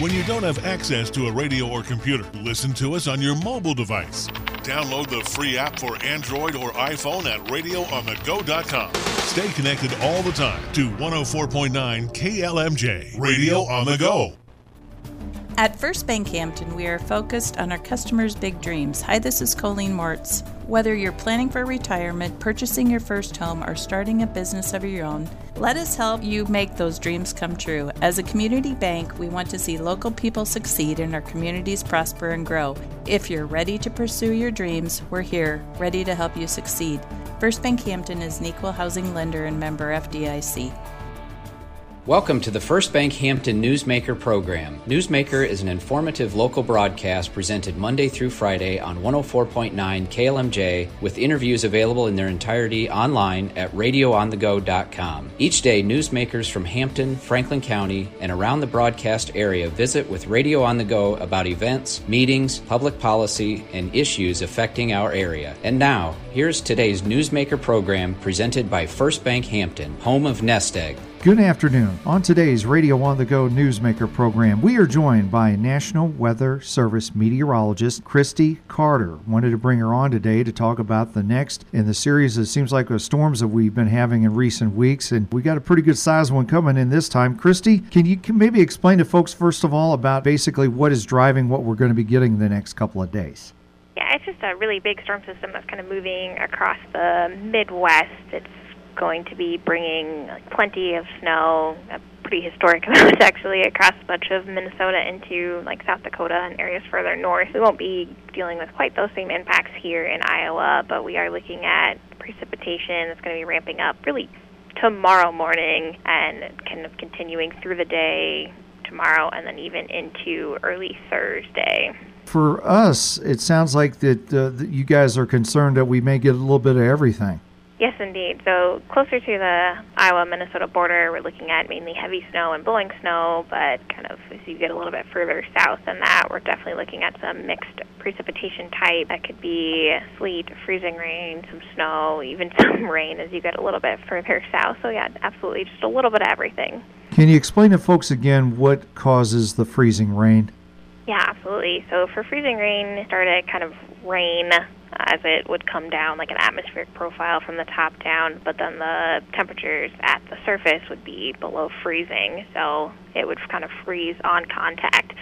When you don't have access to a radio or computer, listen to us on your mobile device. Download the free app for Android or iPhone at radioonthego.com. Stay connected all the time to 104.9 KLMJ, Radio on the Go. At First Bank Hampton, we are focused on our customers' big dreams. Hi, this is Colleen Mortz. Whether you're planning for retirement, purchasing your first home, or starting a business of your own, let us help you make those dreams come true. As a community bank, we want to see local people succeed and our communities prosper and grow. If you're ready to pursue your dreams, we're here, ready to help you succeed. First Bank Hampton is an equal housing lender and member FDIC. Welcome to the First Bank Hampton Newsmaker program. Newsmaker is an informative local broadcast presented Monday through Friday on 104.9 KLMJ with interviews available in their entirety online at radioonthego.com. Each day, newsmakers from Hampton, Franklin County, and around the broadcast area visit with Radio on the Go about events, meetings, public policy, and issues affecting our area. And now, here's today's Newsmaker program presented by First Bank Hampton, home of Nest Egg. Good afternoon. On today's Radio on the Go Newsmaker program, we are joined by National Weather Service meteorologist Christy Carter. Wanted to bring her on today to talk about the next in the series. It seems like the storms that we've been having in recent weeks, and we got a pretty good size one coming in this time. Christy, can you can maybe explain to folks first of all about basically what is driving what we're going to be getting the next couple of days? Yeah, it's just a really big storm system that's kind of moving across the Midwest. It's going to be bringing plenty of snow, a pretty historic amount actually, across a bunch of Minnesota into like South Dakota and areas further north. We won't be dealing with quite those same impacts here in Iowa, but we are looking at precipitation that's going to be ramping up really tomorrow morning and kind of continuing through the day tomorrow and then even into early Thursday. For us, it sounds like that, uh, that you guys are concerned that we may get a little bit of everything. Yes, indeed. So closer to the Iowa Minnesota border, we're looking at mainly heavy snow and blowing snow, but kind of as you get a little bit further south than that, we're definitely looking at some mixed precipitation type. That could be sleet, freezing rain, some snow, even some rain as you get a little bit further south. So, yeah, absolutely, just a little bit of everything. Can you explain to folks again what causes the freezing rain? Yeah, absolutely. So for freezing rain, it started kind of rain as it would come down like an atmospheric profile from the top down, but then the temperatures at the surface would be below freezing, so it would kind of freeze on contact.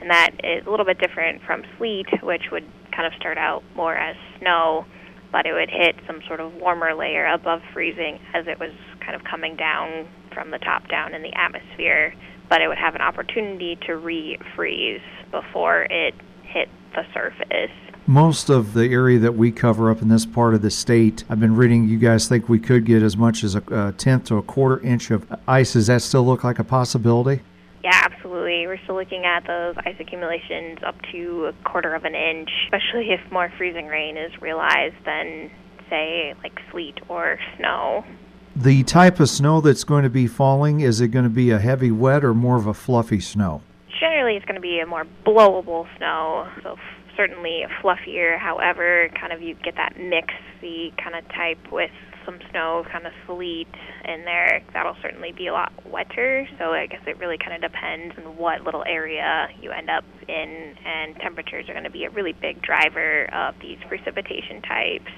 And that is a little bit different from sleet, which would kind of start out more as snow, but it would hit some sort of warmer layer above freezing as it was kind of coming down from the top down in the atmosphere, but it would have an opportunity to refreeze before it hit the surface most of the area that we cover up in this part of the state, I've been reading you guys think we could get as much as a, a tenth to a quarter inch of ice. Does that still look like a possibility? Yeah, absolutely. We're still looking at those ice accumulations up to a quarter of an inch, especially if more freezing rain is realized than, say, like sleet or snow. The type of snow that's going to be falling, is it going to be a heavy wet or more of a fluffy snow? Generally, it's going to be a more blowable snow, so certainly fluffier. However, kind of you get that mixy kind of type with some snow, kind of sleet in there. That'll certainly be a lot wetter. So I guess it really kind of depends on what little area you end up in, and temperatures are going to be a really big driver of these precipitation types.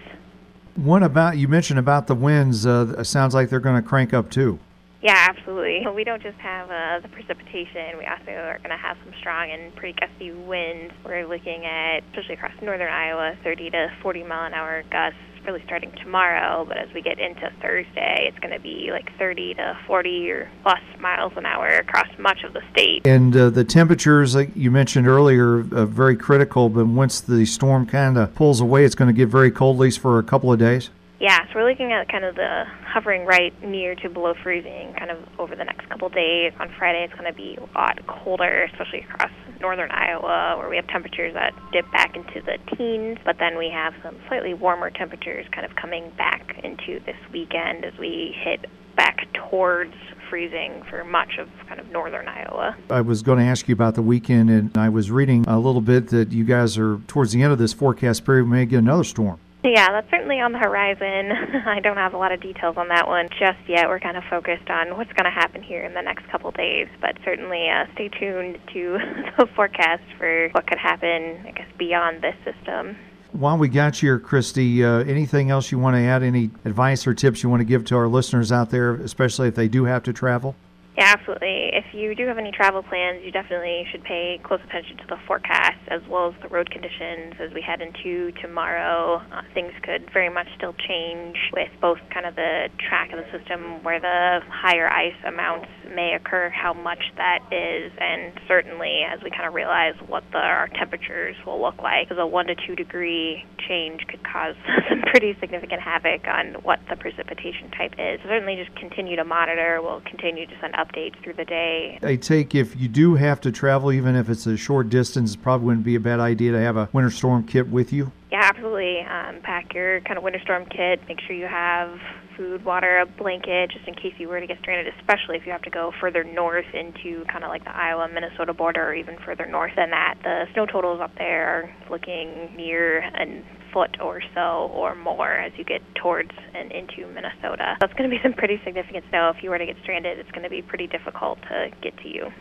One about you mentioned about the winds. Uh, sounds like they're going to crank up too. Yeah, absolutely. We don't just have uh, the precipitation. We also are going to have some strong and pretty gusty winds. We're looking at, especially across northern Iowa, 30 to 40 mile an hour gusts really starting tomorrow. But as we get into Thursday, it's going to be like 30 to 40 or plus miles an hour across much of the state. And uh, the temperatures, like you mentioned earlier, are very critical. But once the storm kind of pulls away, it's going to get very cold, at least for a couple of days. Yeah, so we're looking at kind of the hovering right near to below freezing kind of over the next couple days. On Friday, it's going to be a lot colder, especially across northern Iowa, where we have temperatures that dip back into the teens. But then we have some slightly warmer temperatures kind of coming back into this weekend as we hit back towards freezing for much of kind of northern Iowa. I was going to ask you about the weekend, and I was reading a little bit that you guys are towards the end of this forecast period, we may get another storm. Yeah, that's certainly on the horizon. I don't have a lot of details on that one just yet. We're kind of focused on what's going to happen here in the next couple days, but certainly uh, stay tuned to the forecast for what could happen, I guess, beyond this system. While we got you here, Christy, uh, anything else you want to add? Any advice or tips you want to give to our listeners out there, especially if they do have to travel? Absolutely. If you do have any travel plans, you definitely should pay close attention to the forecast as well as the road conditions as we head into tomorrow. Uh, things could very much still change with both kind of the track of the system where the higher ice amounts may occur, how much that is, and certainly as we kind of realize what the, our temperatures will look like. Because a one to two degree change could cause some pretty significant havoc on what the precipitation type is. Certainly, just continue to monitor. We'll continue to send updates through the day. I take if you do have to travel, even if it's a short distance, it probably wouldn't be a bad idea to have a winter storm kit with you. Yeah, absolutely. Um, pack your kind of winter storm kit. Make sure you have food, water, a blanket, just in case you were to get stranded, especially if you have to go further north into kind of like the Iowa Minnesota border or even further north than that. The snow totals up there are looking near a foot or so or more as you get towards and into Minnesota. That's going to be some pretty significant snow. If you were to get stranded, it's going to be pretty difficult to get to you.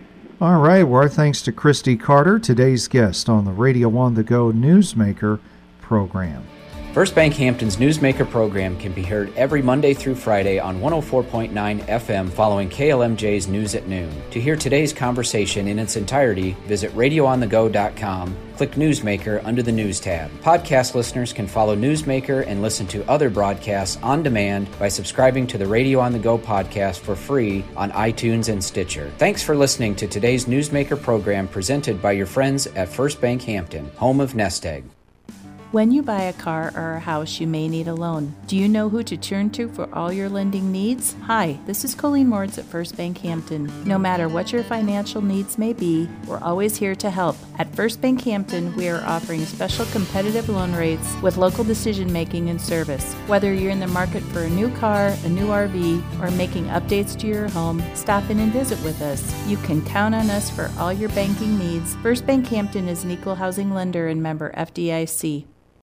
All right. Well, our thanks to Christy Carter, today's guest on the Radio on the Go Newsmaker program. First Bank Hampton's Newsmaker program can be heard every Monday through Friday on 104.9 FM following KLMJ's News at Noon. To hear today's conversation in its entirety, visit radioonthego.com, click Newsmaker under the News tab. Podcast listeners can follow Newsmaker and listen to other broadcasts on demand by subscribing to the Radio on the Go podcast for free on iTunes and Stitcher. Thanks for listening to today's Newsmaker program presented by your friends at First Bank Hampton, home of Nest Egg. When you buy a car or a house, you may need a loan. Do you know who to turn to for all your lending needs? Hi, this is Colleen Moritz at First Bank Hampton. No matter what your financial needs may be, we're always here to help. At First Bank Hampton, we are offering special competitive loan rates with local decision making and service. Whether you're in the market for a new car, a new RV, or making updates to your home, stop in and visit with us. You can count on us for all your banking needs. First Bank Hampton is an equal housing lender and member FDIC.